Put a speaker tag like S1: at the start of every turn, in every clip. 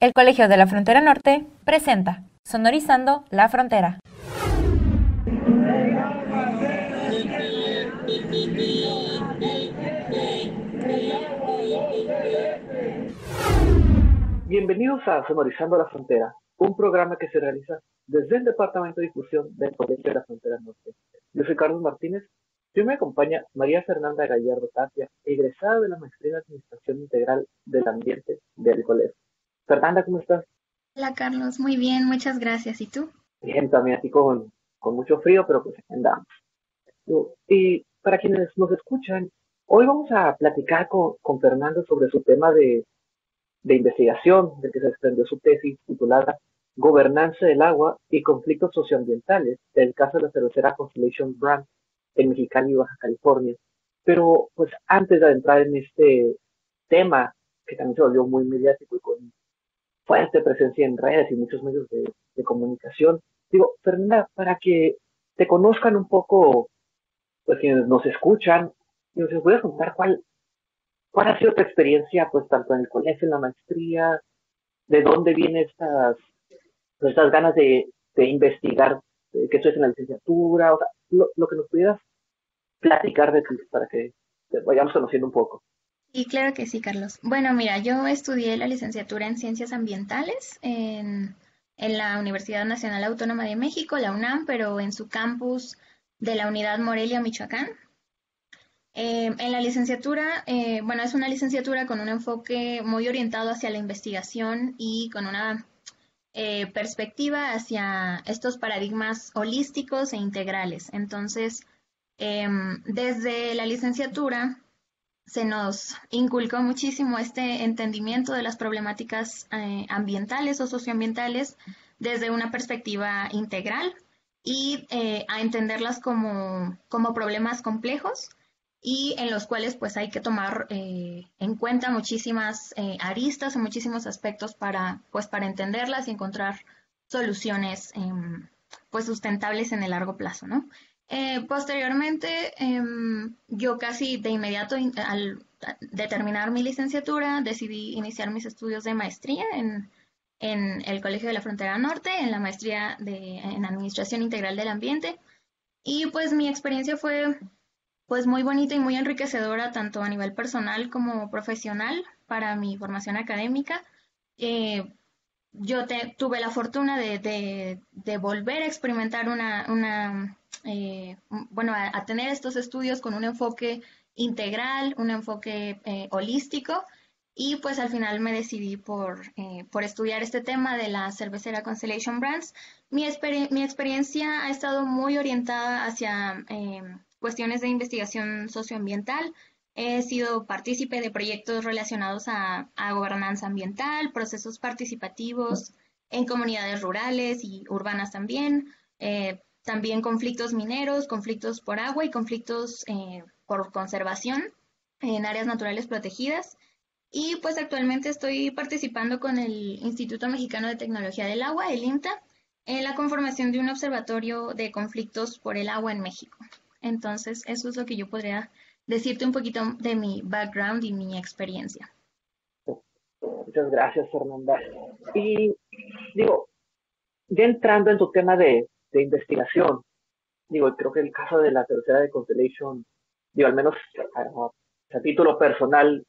S1: El Colegio de la Frontera Norte presenta Sonorizando la Frontera.
S2: Bienvenidos a Sonorizando la Frontera, un programa que se realiza desde el Departamento de Difusión del Colegio de la Frontera Norte. Yo soy Carlos Martínez Hoy me acompaña María Fernanda Gallardo Tapia, egresada de la Maestría en Administración Integral del Ambiente del Colegio. Fernanda, ¿cómo estás?
S3: Hola Carlos, muy bien, muchas gracias. ¿Y tú?
S2: Bien, también aquí con, con mucho frío, pero pues andamos. Y para quienes nos escuchan, hoy vamos a platicar con, con Fernanda sobre su tema de, de investigación, del que se desprendió su tesis titulada Gobernanza del agua y conflictos socioambientales, del caso de la cervecera Constellation Brand en Mexicali y Baja California. Pero pues antes de entrar en este tema, que también se volvió muy mediático y con fuerte presencia en redes y muchos medios de, comunicación, digo, Fernanda, para que te conozcan un poco, pues quienes nos escuchan, nos voy contar cuál, cuál ha sido tu experiencia, pues tanto en el colegio, en la maestría, de dónde vienen estas, pues, estas ganas de, de investigar, que esto es en la licenciatura, o sea, lo, que nos pudieras platicar de ti para que vayamos conociendo un poco.
S3: Sí, claro que sí, Carlos. Bueno, mira, yo estudié la licenciatura en Ciencias Ambientales en, la Universidad Nacional Autónoma de México, la UNAM, pero en su campus de la Unidad Morelia, Michoacán. Eh, en la licenciatura, eh, bueno, es una licenciatura con un enfoque muy orientado hacia la investigación y con una eh, perspectiva hacia estos paradigmas holísticos e integrales. Entonces, em, desde la licenciatura se nos inculcó muchísimo este entendimiento de las problemáticas eh, ambientales o socioambientales desde una perspectiva integral y eh, a entenderlas como, como problemas complejos y en los cuales pues hay que tomar eh, en cuenta muchísimas aristas o muchísimos aspectos para pues para entenderlas y encontrar soluciones em, pues sustentables en el largo plazo, ¿no? Eh, posteriormente, em, yo casi de inmediato al determinar mi licenciatura decidí iniciar mis estudios de maestría en, en el Colegio de la Frontera Norte, en la maestría de, en Administración Integral del Ambiente. Y pues mi experiencia fue pues muy bonita y muy enriquecedora tanto a nivel personal como profesional para mi formación académica. Eh, yo tuve la fortuna de, volver a experimentar una, eh, bueno, a, tener estos estudios con un enfoque integral, un enfoque eh, holístico y pues al final me decidí por, por, estudiar este tema de la cervecera Constellation Brands. Mi, mi experiencia ha estado muy orientada hacia cuestiones de investigación socioambiental. He sido partícipe de proyectos relacionados a, gobernanza ambiental, procesos participativos en comunidades rurales y urbanas también, eh, también conflictos mineros, conflictos por agua y conflictos eh, por conservación en áreas naturales protegidas. Y pues actualmente estoy participando con el Instituto Mexicano de Tecnología del Agua, el INTA, en la conformación de un observatorio de conflictos por el agua en México. Entonces, eso es lo que yo podría decirte un poquito de mi background y mi experiencia.
S2: Muchas gracias, Fernanda. Y digo, ya entrando en tu tema de, investigación, digo, creo que el caso de la tercera de Constellation, digo, al menos a, título personal,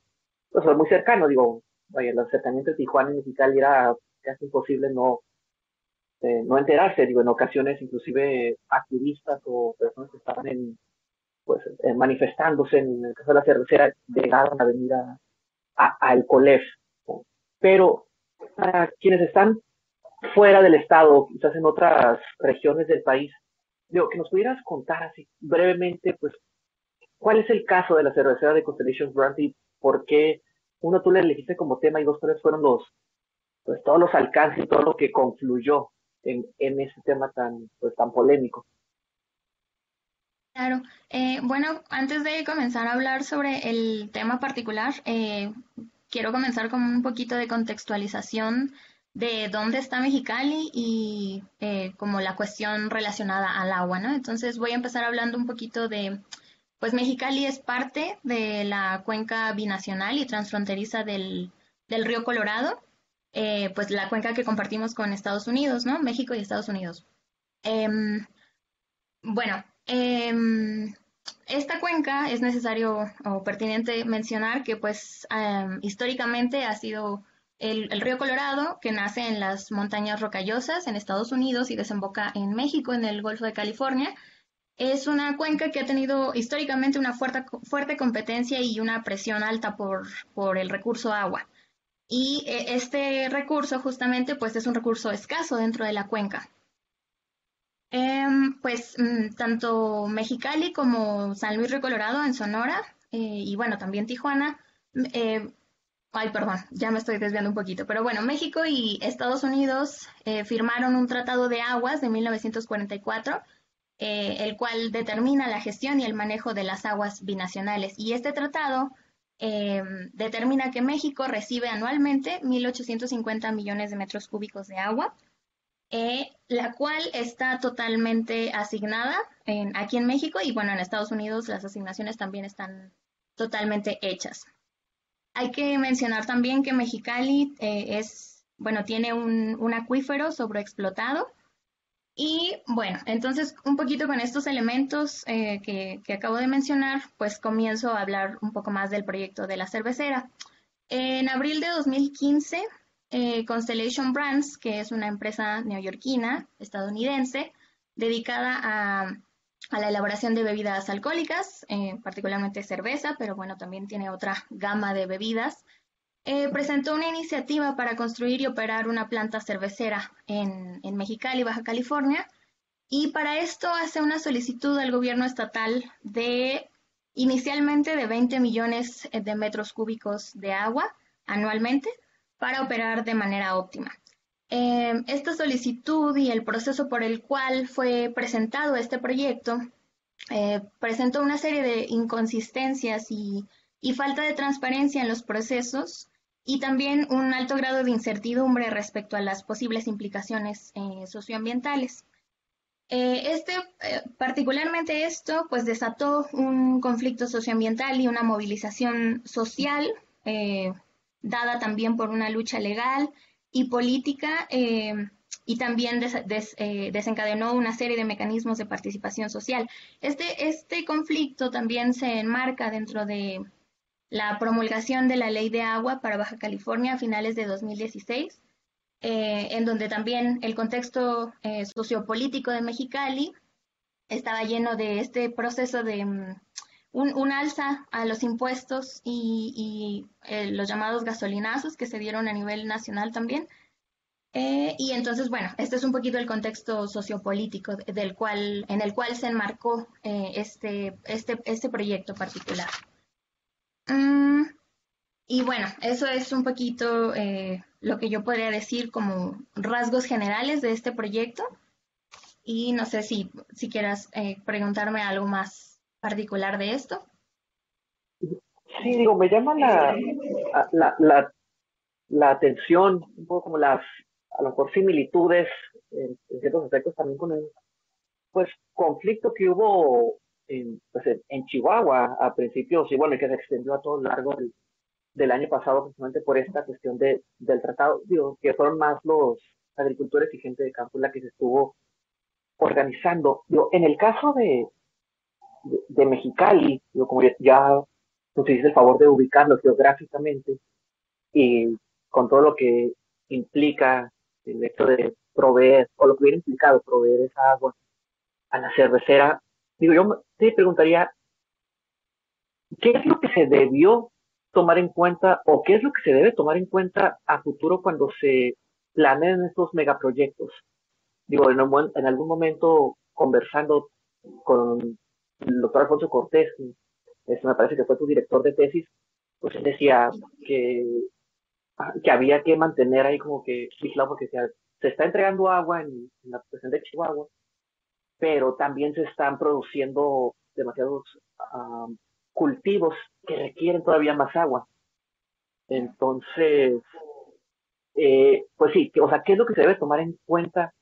S2: pues es muy cercano, digo, vaya, el acercamiento de Tijuana y Mexicali era casi imposible no, este, no enterarse, digo, en ocasiones inclusive activistas o personas que estaban en, pues, eh, manifestándose en el caso de la cervecera llegaron a venir a, al colegio. Pero para quienes están fuera del estado, quizás en otras regiones del país, digo, que nos pudieras contar así brevemente, pues, ¿cuál es el caso de la cervecera de Constellation Brand y por qué uno tú le elegiste como tema y dos, tres fueron los, pues todos los alcances y todo lo que confluyó en, en ese tema tan, pues, tan polémico.
S3: Claro. Eh, bueno, antes de comenzar a hablar sobre el tema particular, eh, quiero comenzar con un poquito de contextualización de dónde está Mexicali y eh, como la cuestión relacionada al agua, ¿no? Entonces voy a empezar hablando un poquito de, pues Mexicali es parte de la cuenca binacional y transfronteriza del, del río Colorado eh, pues la cuenca que compartimos con Estados Unidos, ¿no? México y Estados Unidos. Em, bueno, em, esta cuenca es necesario o pertinente mencionar que pues em, históricamente ha sido el, río Colorado que nace en las montañas rocallosas en Estados Unidos y desemboca en México, en el Golfo de California. Es una cuenca que ha tenido históricamente una fuerte, competencia y una presión alta por, el recurso agua. Y eh, este recurso justamente pues es un recurso escaso dentro de la cuenca. Em, pues mm, tanto Mexicali como San Luis Río Colorado en Sonora eh, y bueno, también Tijuana. Eh, ay, perdón, ya me estoy desviando un poquito, pero bueno, México y Estados Unidos firmaron un tratado de aguas de 1944, el cual determina la gestión y el manejo de las aguas binacionales. Y este tratado Em, determina que México recibe anualmente 1.850 millones de metros cúbicos de agua, eh, la cual está totalmente asignada aquí en México y bueno, en Estados Unidos las asignaciones también están totalmente hechas. Hay que mencionar también que Mexicali eh, es, bueno, tiene un, un acuífero sobreexplotado y bueno, entonces un poquito con estos elementos eh, que, acabo de mencionar, pues comienzo a hablar un poco más del proyecto de la cervecera. En abril de 2015, eh, Constellation Brands, que es una empresa neoyorquina, estadounidense, dedicada a, la elaboración de bebidas alcohólicas, eh, particularmente cerveza, pero bueno, también tiene otra gama de bebidas, eh, presentó una iniciativa para construir y operar una planta cervecera en, en, Mexicali, Baja California, y para esto hace una solicitud al gobierno estatal de inicialmente de 20 millones de metros cúbicos de agua anualmente para operar de manera óptima. Eh, esta solicitud y el proceso por el cual fue presentado este proyecto eh, presentó una serie de inconsistencias y, y falta de transparencia en los procesos y también un alto grado de incertidumbre respecto a las posibles implicaciones eh, socioambientales. Eh, este, eh, particularmente esto, pues desató un conflicto socioambiental y una movilización social, dada también por una lucha legal y política, y también desencadenó una serie de mecanismos de participación social. Este, este conflicto también se enmarca dentro de la promulgación de la Ley de Agua para Baja California a finales de 2016, eh, en donde también el contexto eh, sociopolítico de Mexicali estaba lleno de este proceso de mm, un, alza a los impuestos y, eh, los llamados gasolinazos que se dieron a nivel nacional también. y entonces, bueno, este es un poquito el contexto sociopolítico del cual, en el cual se enmarcó este, este, este proyecto particular. Mm, y bueno, eso es un poquito eh, lo que yo podría decir como rasgos generales de este proyecto. Y no sé si, si quieras eh, preguntarme algo más particular de esto.
S2: Sí, digo, me llama la, la, la, la atención, un poco como las, a lo mejor similitudes en, ciertos aspectos también con el pues conflicto que hubo en, pues en, Chihuahua a principios y bueno, que se extendió a todo lo largo del, año pasado precisamente por esta cuestión de, del tratado, digo, que fueron más los agricultores y gente de campo la que se estuvo organizando. Digo, en el caso de, de, Mexicali, como ya, nos hiciste el favor de ubicarlo geográficamente y con todo lo que implica el hecho de proveer, o lo que hubiera implicado proveer esa agua a la cervecera, digo, yo te preguntaría, ¿qué es lo que se debió tomar en cuenta o qué es lo que se debe tomar en cuenta a futuro cuando se planeen estos megaproyectos? Digo, en, en algún momento conversando con el doctor Alfonso Cortés, eso me parece que fue tu director de tesis, pues decía que, que había que mantener ahí como que vigilado porque se, está entregando agua en, la presión de Chihuahua, pero también se están produciendo demasiados cultivos que requieren todavía más agua. Entonces, eh, pues sí, o sea, ¿qué es lo que se debe tomar en cuenta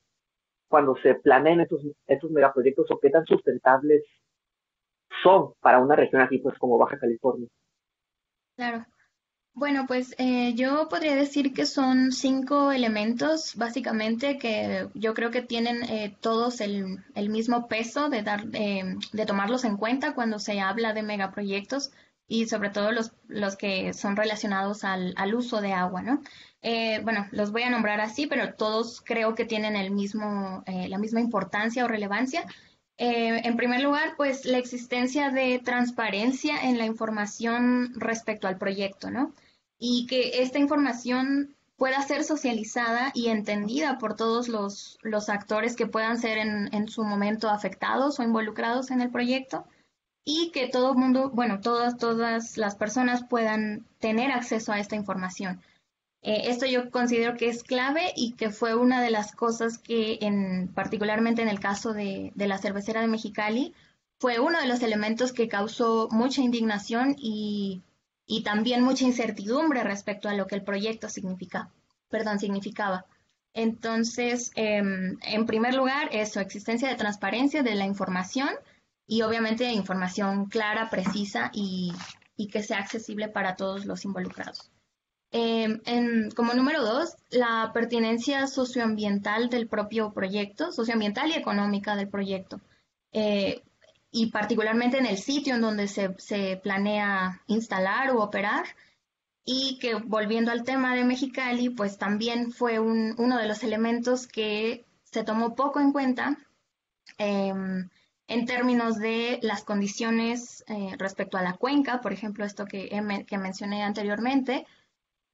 S2: cuando se planeen estos, estos megaproyectos o qué tan sustentables son para una región así, pues como Baja California?
S3: Claro. Bueno, pues eh, yo podría decir que son cinco elementos básicamente que yo creo que tienen eh, todos el, mismo peso de, dar, de tomarlos en cuenta cuando se habla de megaproyectos y sobre todo los, los que son relacionados al, al uso de agua, ¿no? Eh, bueno, los voy a nombrar así, pero todos creo que tienen el mismo, la misma importancia o relevancia. En primer lugar, pues la existencia de transparencia en la información respecto al proyecto, ¿no? y que esta información pueda ser socializada y entendida por todos los, actores que puedan ser en, su momento afectados o involucrados en el proyecto y que todo el mundo, bueno, todas, todas las personas puedan tener acceso a esta información. Eh, esto yo considero que es clave y que fue una de las cosas que, en, particularmente en el caso de, de la cervecera de Mexicali, fue uno de los elementos que causó mucha indignación y y también mucha incertidumbre respecto a lo que el proyecto significa, perdón, significaba. Entonces, em, en primer lugar, eso, existencia de transparencia de la información y obviamente información clara, precisa y, que sea accesible para todos los involucrados. Em, como número dos, la pertinencia socioambiental del propio proyecto, socioambiental y económica del proyecto. Eh, y particularmente en el sitio en donde se, planea instalar o operar. Y que volviendo al tema de Mexicali, pues también fue uno de los elementos que se tomó poco en cuenta em, en términos de las condiciones eh, respecto a la cuenca, por ejemplo, esto que, que mencioné anteriormente,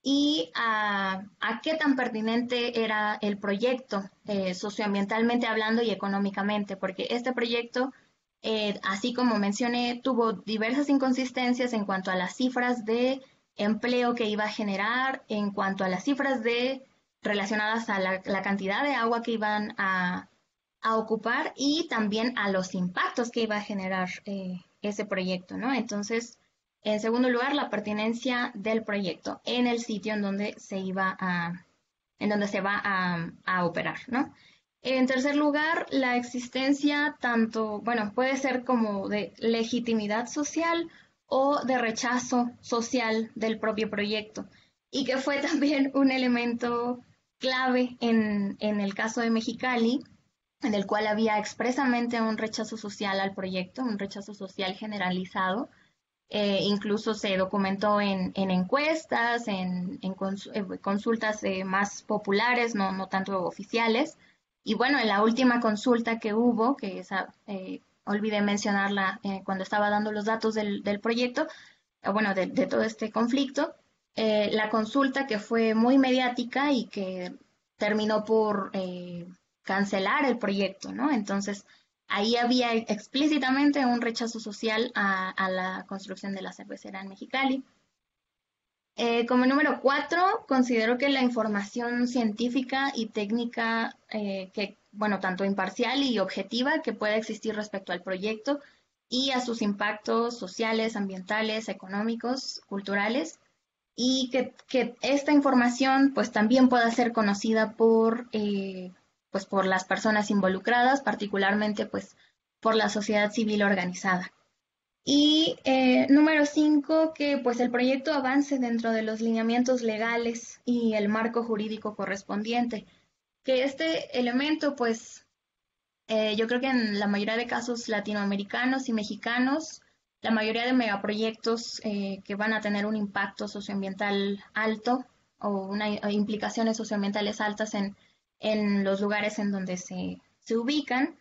S3: y a, qué tan pertinente era el proyecto eh, socioambientalmente hablando y económicamente, porque este proyecto eh, así como mencioné, tuvo diversas inconsistencias en cuanto a las cifras de empleo que iba a generar, en cuanto a las cifras de relacionadas a la, cantidad de agua que iban a, ocupar y también a los impactos que iba a generar eh, ese proyecto, ¿no? Entonces, en segundo lugar, la pertinencia del proyecto en el sitio en donde se iba a, en donde se va a, operar, ¿no? En tercer lugar, la existencia tanto, bueno, puede ser como de legitimidad social o de rechazo social del propio proyecto y que fue también un elemento clave en, el caso de Mexicali, en el cual había expresamente un rechazo social al proyecto, un rechazo social generalizado. Eh, incluso se documentó en, encuestas, en, eh, consultas eh, más populares, no, tanto oficiales, y bueno, en la última consulta que hubo, que esa, olvidé mencionarla cuando estaba dando los datos del, proyecto, bueno, de, todo este conflicto, la consulta que fue muy mediática y que terminó por cancelar el proyecto, ¿no? Entonces, ahí había explícitamente un rechazo social a, a la construcción de la cervecera en Mexicali. Eh, como número cuatro, considero que la información científica y técnica, eh, bueno, tanto imparcial y objetiva que pueda existir respecto al proyecto y a sus impactos sociales, ambientales, económicos, culturales, y que, esta información pues también pueda ser conocida por, eh, pues, por las personas involucradas, particularmente pues por la sociedad civil organizada. Y eh, número cinco, que pues el proyecto avance dentro de los lineamientos legales y el marco jurídico correspondiente. Que este elemento, pues, eh, yo creo que en la mayoría de casos latinoamericanos y mexicanos, la mayoría de megaproyectos eh, que van a tener un impacto socioambiental alto o una, implicaciones socioambientales altas en, en los lugares en donde se, se ubican,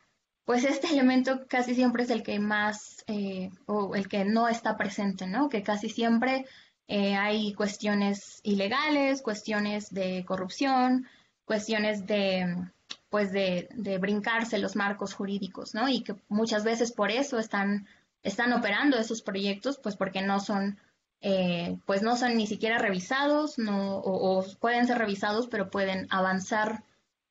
S3: pues este elemento casi siempre es el que más eh, o el que no está presente, ¿no? Que casi siempre eh, hay cuestiones ilegales, cuestiones de corrupción, cuestiones de, pues de, brincarse los marcos jurídicos, ¿no? Y que muchas veces por eso están, están operando esos proyectos, pues porque no son, eh, pues no son ni siquiera revisados, no, o, pueden ser revisados, pero pueden avanzar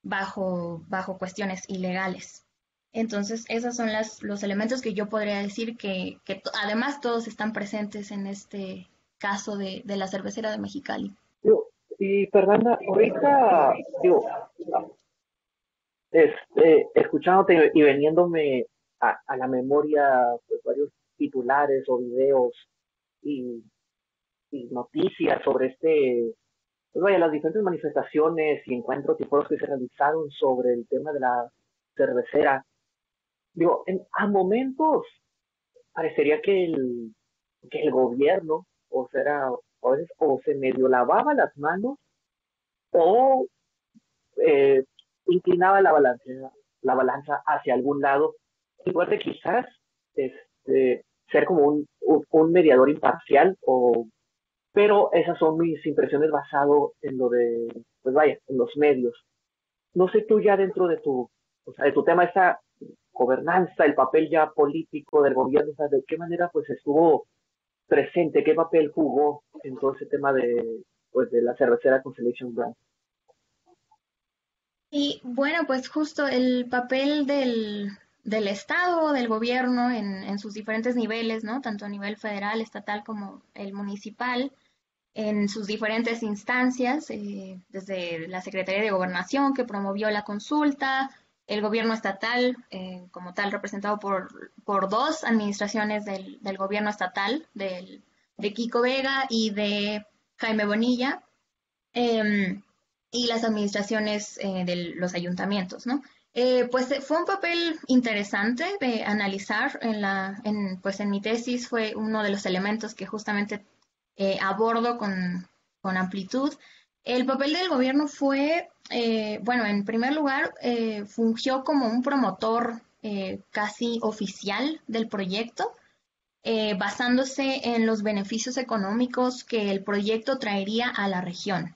S3: bajo, bajo cuestiones ilegales. Entonces, esos son los elementos que yo podría decir que, además todos están presentes en este caso de, la cervecera de Mexicali.
S2: Y Fernanda, ahorita, este, escuchándote y veniéndome a, la memoria pues, varios titulares o videos y, noticias sobre este, pues vaya, las diferentes manifestaciones y encuentros y foros que se realizaron sobre el tema de la cervecera, digo, en, a momentos parecería que el, que el gobierno, o sea, o, o se medio lavaba las manos o eh, inclinaba la balanza, la balanza hacia algún lado, igual de quizás este, ser como un, un, mediador imparcial, o, pero esas son mis impresiones basado en lo de, pues vaya, en los medios. No sé tú ya dentro de tu, o sea, de tu tema esa gobernanza, el papel ya político del gobierno, o sea, de qué manera pues estuvo presente, qué papel jugó en todo ese tema de, pues, de la cervecera Constellation Brand.
S3: Y bueno, pues justo el papel del, del Estado, del gobierno en, en, sus diferentes niveles, ¿no? Tanto a nivel federal, estatal como el municipal, en sus diferentes instancias, eh, desde la Secretaría de Gobernación que promovió la consulta, el gobierno estatal, eh, como tal, representado por, por dos administraciones del, del gobierno estatal, de Kiko Vega y de Jaime Bonilla. Eh, y las administraciones eh, de los ayuntamientos, ¿no? Eh, pues fue un papel interesante de analizar en la, en, pues en mi tesis fue uno de los elementos que justamente abordo con, con, amplitud. El papel del gobierno fue, bueno, en primer lugar, fungió como un promotor casi oficial del proyecto, basándose en los beneficios económicos que el proyecto traería a la región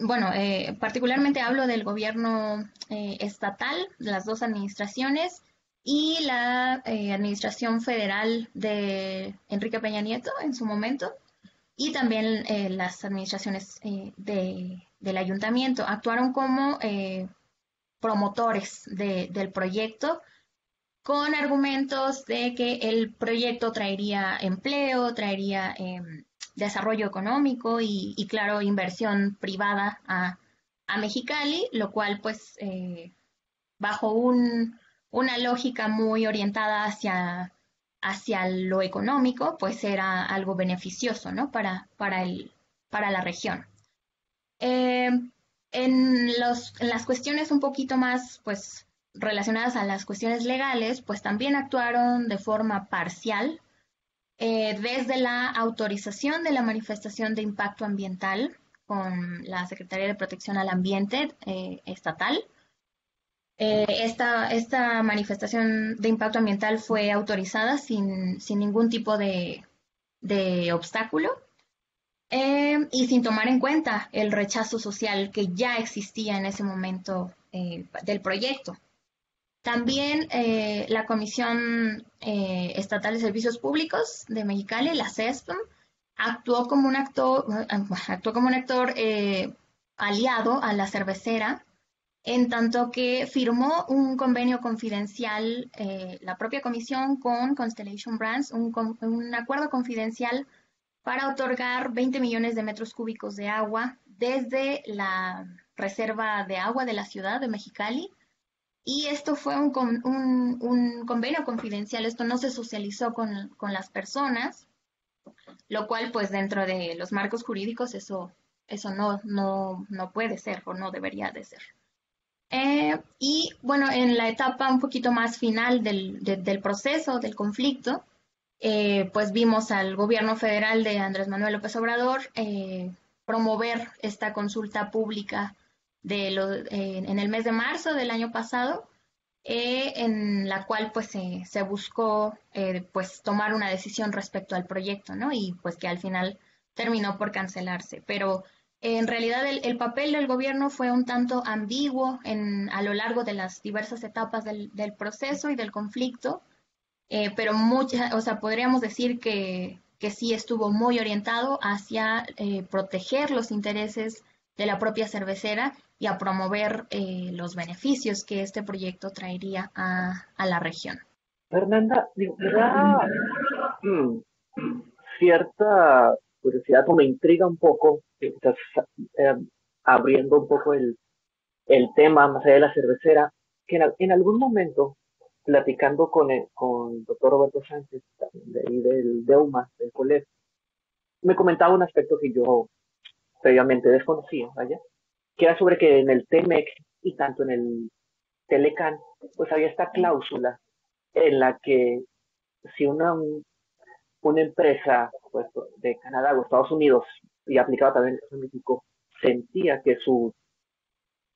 S3: bueno, eh, particularmente hablo del gobierno eh, estatal, las dos administraciones y la eh, administración federal de Enrique Peña Nieto en su momento y también las administraciones del ayuntamiento. Actuaron como promotores del proyecto con argumentos de que el proyecto traería empleo, traería em, desarrollo económico y, claro, inversión privada a, Mexicali, lo cual pues eh, bajo una lógica muy orientada hacia, hacia lo económico, pues era algo beneficioso, ¿no? Para, para, el, para la región. Eh, en, los, en las cuestiones un poquito más, pues, relacionadas a las cuestiones legales, pues también actuaron de forma parcial eh, desde la autorización de la manifestación de impacto ambiental con la Secretaría de Protección al Ambiente eh, estatal. Eh, esta, esta, manifestación de impacto ambiental fue autorizada sin, sin ningún tipo de, de obstáculo y sin tomar en cuenta el rechazo social que ya existía en ese momento del proyecto. También eh, la Comisión eh, Estatal de Servicios Públicos de Mexicali, la CESPM, actuó como un actor, actuó como un actor eh, aliado a la cervecera, en tanto que firmó un convenio confidencial, la propia comisión con Constellation Brands, un, un acuerdo confidencial para otorgar 20 millones de metros cúbicos de agua desde la reserva de agua de la ciudad de Mexicali y esto fue un, convenio confidencial, esto no se socializó con, las personas, lo cual pues dentro de los marcos jurídicos eso, eso no, no, no puede ser o no debería de ser. Eh, y bueno, en la etapa un poquito más final del, proceso, del conflicto, eh, pues vimos al gobierno federal de Andrés Manuel López Obrador eh, promover esta consulta pública en el mes de marzo del año pasado, en la cual pues se buscó pues tomar una decisión respecto al proyecto, ¿no? Y pues que al final terminó por cancelarse. Pero en realidad el, papel del gobierno fue un tanto ambiguo en, a lo largo de las diversas etapas del, proceso y del conflicto, eh, pero mucha, o sea, podríamos decir que, que sí estuvo muy orientado hacia proteger los intereses de la propia cervecera y a promover eh, los beneficios que este proyecto traería a, la región.
S2: Fernanda, mm, cierta curiosidad o me intriga un poco, eh, abriendo un poco el, tema más allá de la cervecera, que en, algún momento, platicando con el, con el doctor Roberto Sánchez, de ahí del DEUMA, del colegio, me comentaba un aspecto que yo previamente desconocía, vaya, que era sobre que en el TEMEC y tanto en el Telecan, pues había esta cláusula en la que si una, una empresa pues, de Canadá o Estados Unidos, y aplicaba también en México, sentía que sus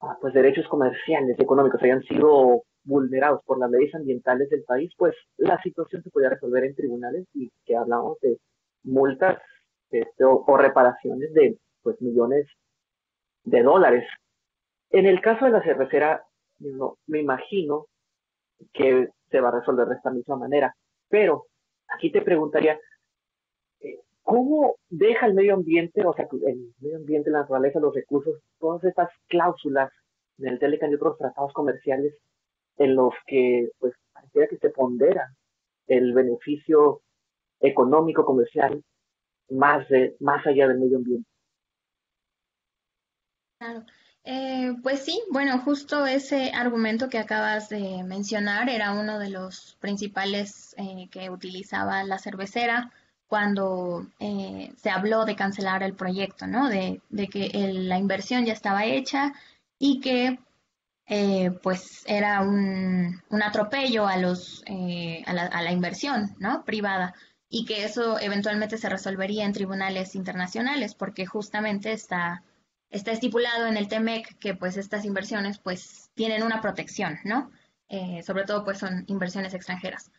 S2: ah, pues, derechos comerciales y económicos habían sido vulnerados por las leyes ambientales del país, pues la situación se podía resolver en tribunales y que hablamos de multas este, o, reparaciones de pues millones de dólares. En el caso de la cervecera, me imagino que se va a resolver de esta misma manera, pero aquí te preguntaría, eh, ¿cómo deja el medio ambiente, o sea, el medio ambiente, la naturaleza, los recursos, todas estas cláusulas en el Telecan y otros tratados comerciales en los que, pues, pareciera que se pondera el beneficio económico, comercial, más, de, más allá del medio ambiente?
S3: Claro. Eh, pues sí, bueno, justo ese argumento que acabas de mencionar era uno de los principales eh, que utilizaba la cervecera cuando eh, se habló de cancelar el proyecto, ¿no? De, que la inversión ya estaba hecha y que pues era un, atropello a, los, a la, a, la, inversión, ¿no? Privada y que eso eventualmente se resolvería en tribunales internacionales porque justamente está está estipulado en el TEMEC que pues estas inversiones pues tienen una protección, ¿no? Eh, sobre todo pues son inversiones extranjeras.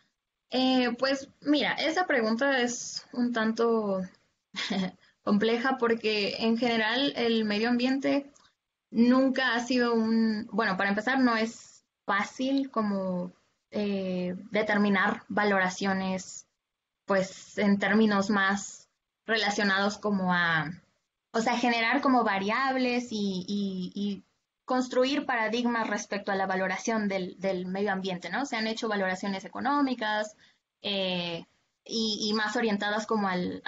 S3: Eh, pues mira, esa pregunta es un tanto compleja porque en general el medio ambiente nunca ha sido un, bueno, para empezar no es fácil como eh, determinar valoraciones pues en términos más relacionados como a o sea, generar como variables y, construir paradigmas respecto a la valoración del, medio ambiente, ¿no? Se han hecho valoraciones económicas eh, y, más orientadas como al,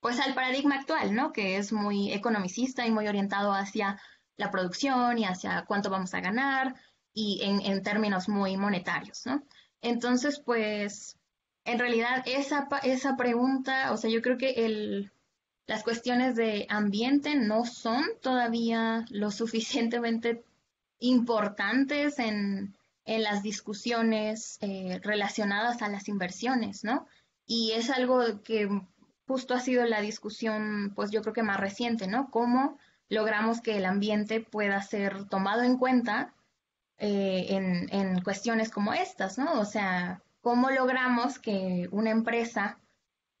S3: pues al paradigma actual, ¿no? Que es muy economicista y muy orientado hacia la producción y hacia cuánto vamos a ganar y en, en términos muy monetarios, ¿no? Entonces, pues, en realidad esa, esa pregunta, o sea, yo creo que el, las cuestiones de ambiente no son todavía lo suficientemente importantes en, las discusiones eh, relacionadas a las inversiones, ¿no? Y es algo que justo ha sido la discusión, pues yo creo que más reciente, ¿no? Cómo logramos que el ambiente pueda ser tomado en cuenta eh, en, cuestiones como estas, ¿no? O sea, cómo logramos que una empresa,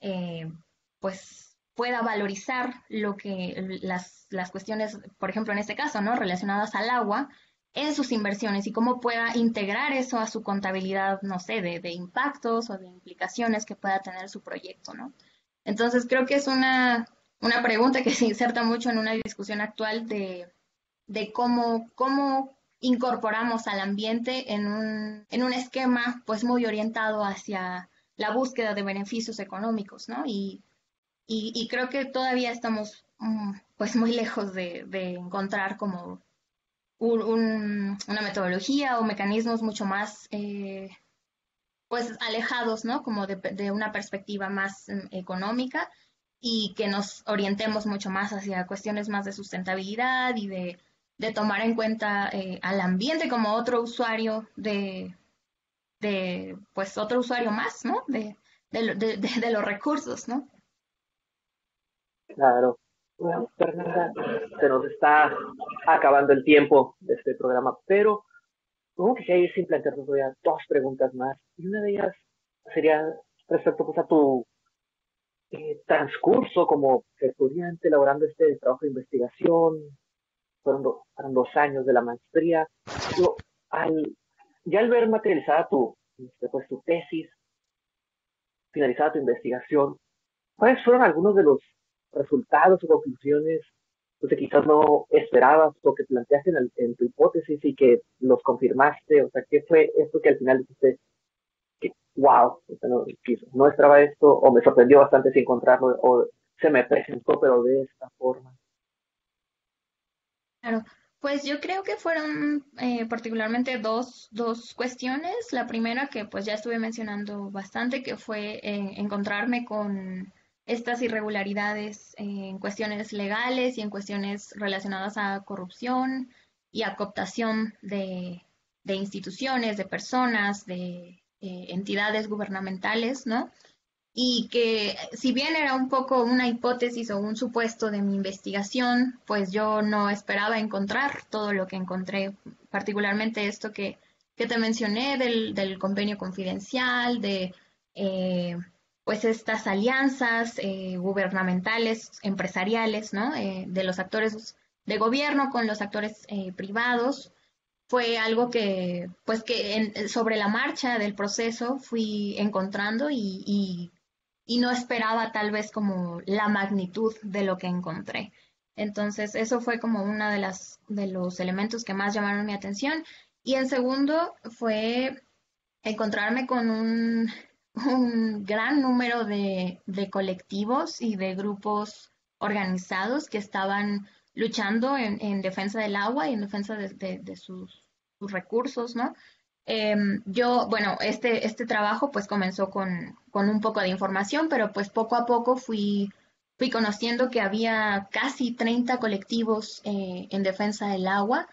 S3: eh, pues, pueda valorizar lo que las, las cuestiones, por ejemplo, en este caso, ¿no? Relacionadas al agua en sus inversiones y cómo pueda integrar eso a su contabilidad, no sé, de, de impactos o de implicaciones que pueda tener su proyecto, ¿no? Entonces creo que es una, una pregunta que se inserta mucho en una discusión actual de, de cómo, cómo incorporamos al ambiente en un, en un esquema pues muy orientado hacia la búsqueda de beneficios económicos, ¿no? Y y, creo que todavía estamos mm, pues muy lejos de, encontrar como una metodología o mecanismos mucho más eh, pues alejados, ¿no? Como de, una perspectiva más mm, económica y que nos orientemos mucho más hacia cuestiones más de sustentabilidad y de, tomar en cuenta eh, al ambiente como otro usuario de, de, pues otro usuario más, ¿no? De, de los recursos, ¿no?
S2: Claro. Bueno, Fernanda, se nos está acabando el tiempo de este programa, pero como que ir sin plantearnos todavía dos preguntas más. Y una de ellas sería respecto pues, a tu eh, transcurso como estudiante elaborando este trabajo de investigación. Fueron, dos años de la maestría. Yo, al, ya al ver materializada tu, este, pues, tu tesis, finalizada tu investigación, ¿cuáles fueron algunos de los resultados o conclusiones pues, que quizás no esperabas o que planteaste en, tu hipótesis y que los confirmaste? O sea, ¿qué fue esto que al final dijiste que, wow, no, esperaba esto o me sorprendió bastante sin encontrarlo o se me presentó pero de esta forma?
S3: Claro, pues yo creo que fueron eh, particularmente dos, dos cuestiones. La primera que pues ya estuve mencionando bastante, que fue eh, encontrarme con estas irregularidades en cuestiones legales y en cuestiones relacionadas a corrupción y a cooptación de, instituciones, de personas, de entidades gubernamentales, ¿no? Y que si bien era un poco una hipótesis o un supuesto de mi investigación, pues yo no esperaba encontrar todo lo que encontré, particularmente esto que, te mencioné del, convenio confidencial, de... Eh, pues estas alianzas eh, gubernamentales, empresariales, ¿no? Eh, de los actores de gobierno con los actores eh, privados, fue algo que, pues que sobre la marcha del proceso fui encontrando y, y, no esperaba tal vez como la magnitud de lo que encontré. Entonces, eso fue como uno de, de los elementos que más llamaron mi atención. Y en segundo fue encontrarme con un un gran número de, colectivos y de grupos organizados que estaban luchando en, defensa del agua y en defensa de, sus, recursos, ¿no? Em, yo, bueno, este, este trabajo pues comenzó con, un poco de información, pero pues poco a poco fui, fui conociendo que había casi 30 colectivos eh, en defensa del agua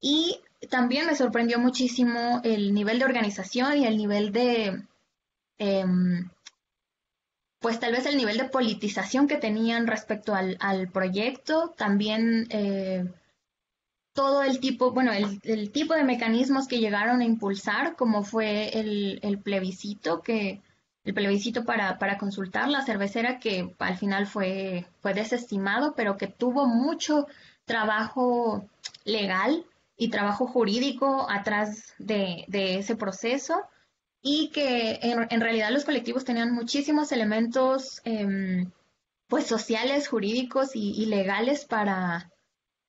S3: y también me sorprendió muchísimo el nivel de organización y el nivel de, Em, pues tal vez el nivel de politización que tenían respecto al, proyecto, también eh, todo el tipo, bueno, el, tipo de mecanismos que llegaron a impulsar, como fue el, plebiscito, que el plebiscito para, para, consultar la cervecera, que al final fue, fue desestimado, pero que tuvo mucho trabajo legal y trabajo jurídico atrás de, de ese proceso y que en, realidad los colectivos tenían muchísimos elementos em, pues sociales, jurídicos y, legales para,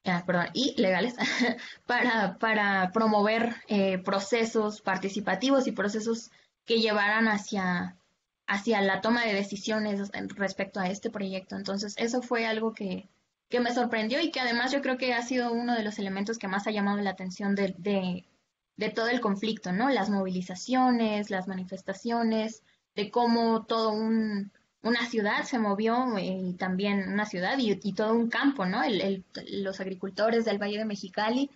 S3: ah, perdón, y legales para, para promover eh, procesos participativos y procesos que llevaran hacia, hacia la toma de decisiones respecto a este proyecto. Entonces, eso fue algo que, que me sorprendió y que además yo creo que ha sido uno de los elementos que más ha llamado la atención de, de de todo el conflicto, ¿no? Las movilizaciones, las manifestaciones, de cómo todo un, una ciudad se movió eh, y también una ciudad y, todo un campo, ¿no? El, los agricultores del Valle de Mexicali,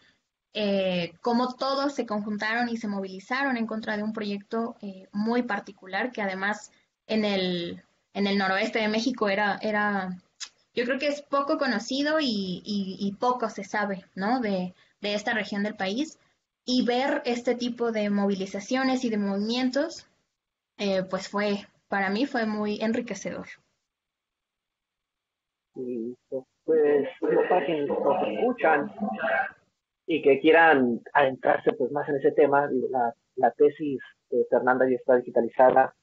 S3: eh, cómo todos se conjuntaron y se movilizaron en contra de un proyecto eh, muy particular que además en el, en el noroeste de México era, era, yo creo que es poco conocido y, y, poco se sabe, ¿no? De, de esta región del país y ver este tipo de movilizaciones y de movimientos, eh, pues fue, para mí fue muy enriquecedor.
S2: pues para quienes nos escuchan y que quieran adentrarse pues más en ese tema, la, la tesis de Fernanda ya está digitalizada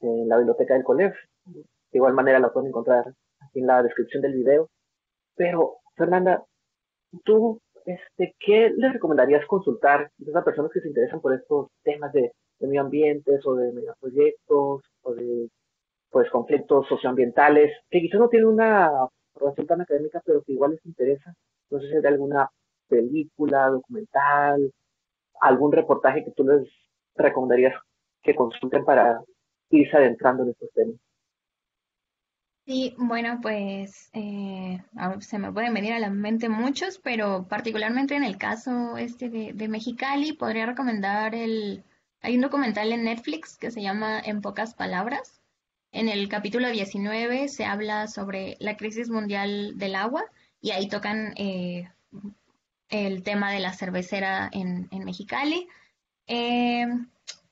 S2: en la biblioteca del COLEF. De igual manera la pueden encontrar aquí en la descripción del video. Pero, Fernanda, tú este, ¿qué les recomendarías consultar a personas que se interesan por estos temas de, medio ambiente o de megaproyectos o de pues conflictos socioambientales que quizás no tienen una formación tan académica pero que igual les interesa? No sé si hay alguna película, documental, algún reportaje que tú les recomendarías que consulten para irse adentrando en estos temas.
S3: Sí, bueno, pues eh, se me pueden venir a la mente muchos, pero particularmente en el caso este de, Mexicali, podría recomendar el... Hay un documental en Netflix que se llama En pocas palabras. En el capítulo 19 se habla sobre la crisis mundial del agua y ahí tocan eh, el tema de la cervecera en, en Mexicali. Eh,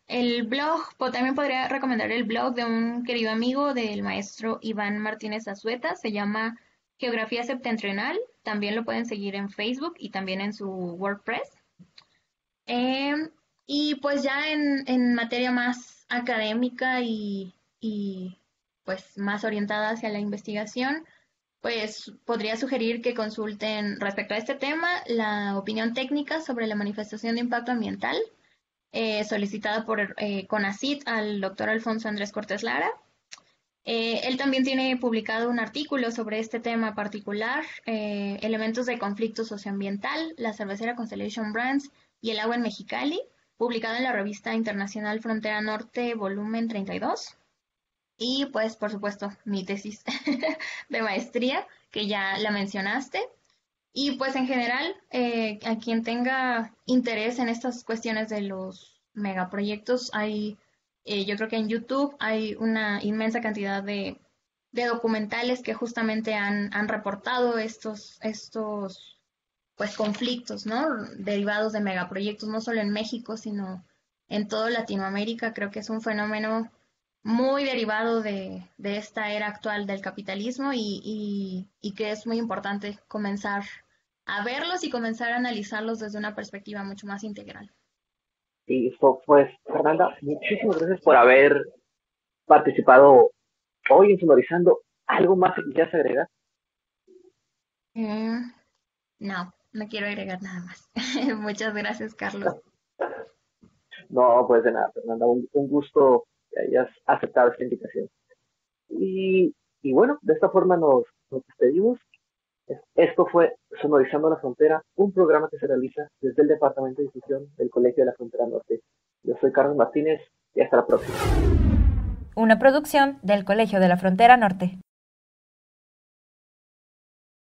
S3: el blog, también podría recomendar el blog de un querido amigo del maestro Iván Martínez Azueta, se llama Geografía Septentrional, también lo pueden seguir en Facebook y también en su WordPress. Em, y pues ya en, materia más académica y, y, pues más orientada hacia la investigación, pues podría sugerir que consulten respecto a este tema la opinión técnica sobre la manifestación de impacto ambiental eh, solicitada por eh, CONACIT al doctor Alfonso Andrés Cortés Lara. Eh, él también tiene publicado un artículo sobre este tema particular, elementos de conflicto socioambiental, la cervecera Constellation Brands y el agua en Mexicali, publicado en la revista internacional Frontera Norte, volumen 32. y pues por supuesto mi tesis de maestría, que ya la mencionaste. Y pues en general, eh, a quien tenga interés en estas cuestiones de los megaproyectos, hay, eh, yo creo que en YouTube hay una inmensa cantidad de, documentales que justamente han, han reportado estos, estos pues conflictos, ¿no? Derivados de megaproyectos, no solo en México, sino en toda Latinoamérica. Creo que es un fenómeno muy derivado de, esta era actual del capitalismo y, que es muy importante comenzar a verlos y comenzar a analizarlos desde una perspectiva mucho más integral.
S2: Y pues, Fernanda, muchísimas gracias por haber participado hoy en Sonorizando. ¿Algo más que quieras agregar?
S3: Mm, no, no quiero agregar nada más. Muchas gracias, Carlos.
S2: No, pues de nada, Fernanda, un gusto hayas aceptado esta invitación. Y, bueno, de esta forma nos, despedimos. Esto fue Sonorizando la Frontera, un programa que se realiza desde el Departamento de Difusión del Colegio de la Frontera Norte. Yo soy Carlos Martínez y hasta la próxima.
S1: Una producción del Colegio de la Frontera Norte.